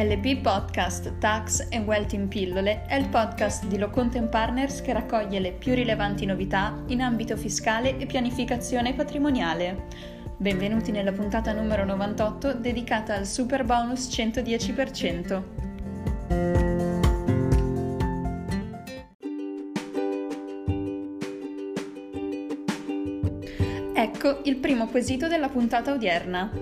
LP Podcast Tax e Wealth in pillole è il podcast di Locontent Partners che raccoglie le più rilevanti novità in ambito fiscale e pianificazione patrimoniale. Benvenuti nella puntata numero 98 dedicata al super bonus 110%. Ecco il primo quesito della puntata odierna.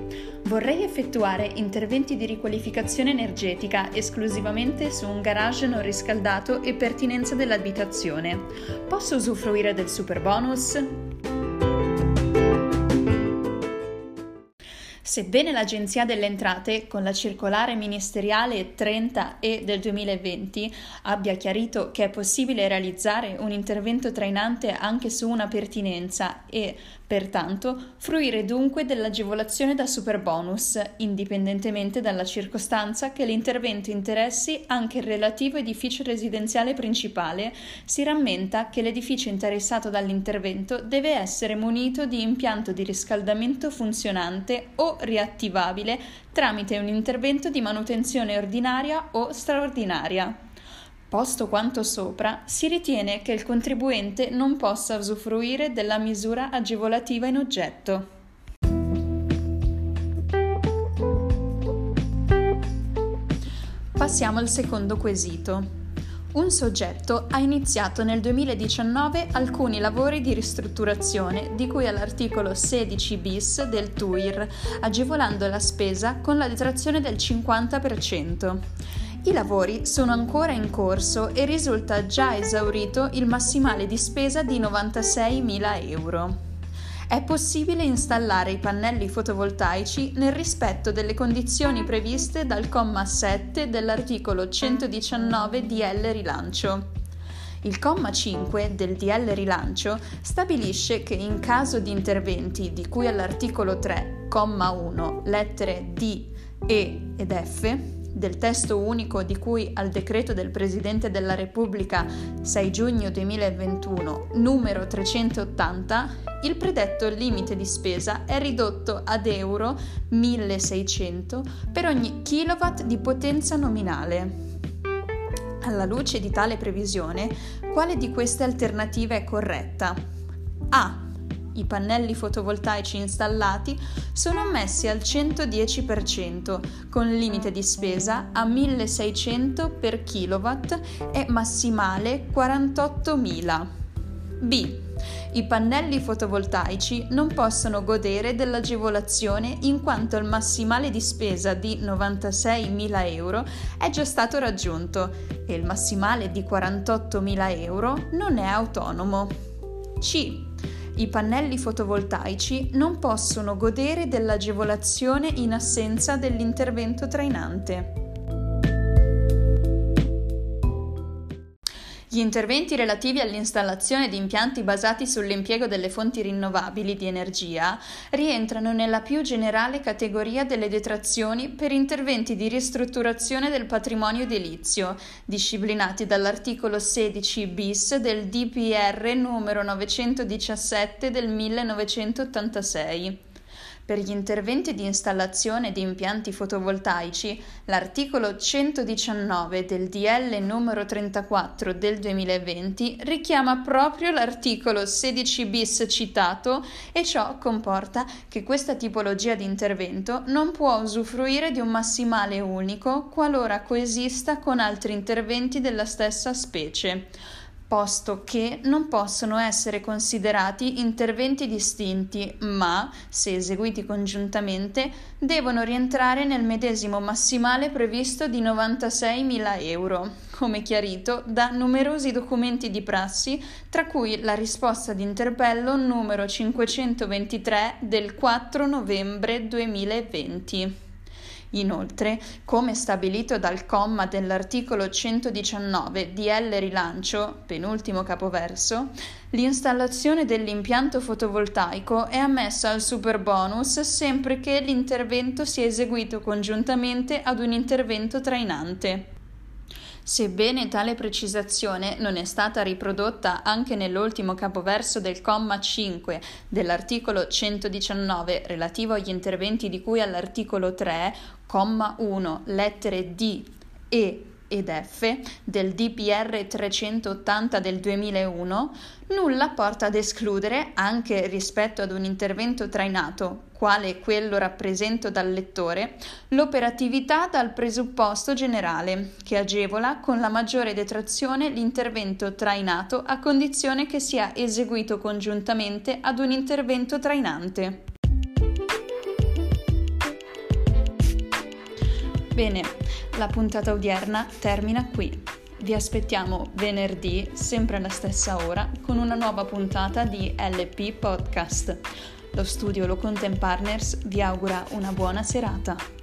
Vorrei effettuare interventi di riqualificazione energetica esclusivamente su un garage non riscaldato e pertinenza dell'abitazione. Posso usufruire del super bonus? Sebbene l'Agenzia delle Entrate, con la circolare ministeriale 30E del 2020, abbia chiarito che è possibile realizzare un intervento trainante anche su una pertinenza e, pertanto, fruire dunque dell'agevolazione da superbonus, indipendentemente dalla circostanza che l'intervento interessi anche il relativo edificio residenziale principale, si rammenta che l'edificio interessato dall'intervento deve essere munito di impianto di riscaldamento funzionante o riattivabile tramite un intervento di manutenzione ordinaria o straordinaria. Posto quanto sopra, si ritiene che il contribuente non possa usufruire della misura agevolativa in oggetto. Passiamo al secondo quesito. Un soggetto ha iniziato nel 2019 alcuni lavori di ristrutturazione di cui all'articolo 16 bis del TUIR, agevolando la spesa con la detrazione del 50%. I lavori sono ancora in corso e risulta già esaurito il massimale di spesa di 96.000 euro è possibile installare i pannelli fotovoltaici nel rispetto delle condizioni previste dal comma 7 dell'articolo 119 DL Rilancio. Il comma 5 del DL Rilancio stabilisce che in caso di interventi di cui all'articolo 3, comma 1, lettere D, E ed F, del testo unico di cui al decreto del Presidente della Repubblica 6 giugno 2021 numero 380, il predetto limite di spesa è ridotto ad euro 1600 per ogni kilowatt di potenza nominale. Alla luce di tale previsione, quale di queste alternative è corretta? A i pannelli fotovoltaici installati sono ammessi al 110% con limite di spesa a 1600 per kilowatt e massimale 48.000. B. I pannelli fotovoltaici non possono godere dell'agevolazione in quanto il massimale di spesa di 96.000 euro è già stato raggiunto e il massimale di 48.000 euro non è autonomo. C. I pannelli fotovoltaici non possono godere dell'agevolazione in assenza dell'intervento trainante. Gli interventi relativi all'installazione di impianti basati sull'impiego delle fonti rinnovabili di energia rientrano nella più generale categoria delle detrazioni per interventi di ristrutturazione del patrimonio edilizio, disciplinati dall'articolo 16 bis del DPR numero 917 del 1986. Per gli interventi di installazione di impianti fotovoltaici, l'articolo 119 del DL numero 34 del 2020 richiama proprio l'articolo 16 bis citato e ciò comporta che questa tipologia di intervento non può usufruire di un massimale unico qualora coesista con altri interventi della stessa specie posto che non possono essere considerati interventi distinti, ma, se eseguiti congiuntamente, devono rientrare nel medesimo massimale previsto di 96.000 euro, come chiarito da numerosi documenti di prassi, tra cui la risposta di interpello numero 523 del 4 novembre 2020. Inoltre, come stabilito dal comma dell'articolo 119 DL Rilancio, penultimo capoverso, l'installazione dell'impianto fotovoltaico è ammessa al superbonus sempre che l'intervento sia eseguito congiuntamente ad un intervento trainante. Sebbene tale precisazione non è stata riprodotta anche nell'ultimo capoverso del comma 5 dell'articolo 119 relativo agli interventi di cui all'articolo 3, comma 1, lettere D e ed F del DPR 380 del 2001, nulla porta ad escludere, anche rispetto ad un intervento trainato, quale quello rappresento dal lettore, l'operatività dal presupposto generale, che agevola con la maggiore detrazione l'intervento trainato a condizione che sia eseguito congiuntamente ad un intervento trainante. Bene, la puntata odierna termina qui. Vi aspettiamo venerdì, sempre alla stessa ora, con una nuova puntata di LP Podcast. Lo studio Lo Content Partners vi augura una buona serata.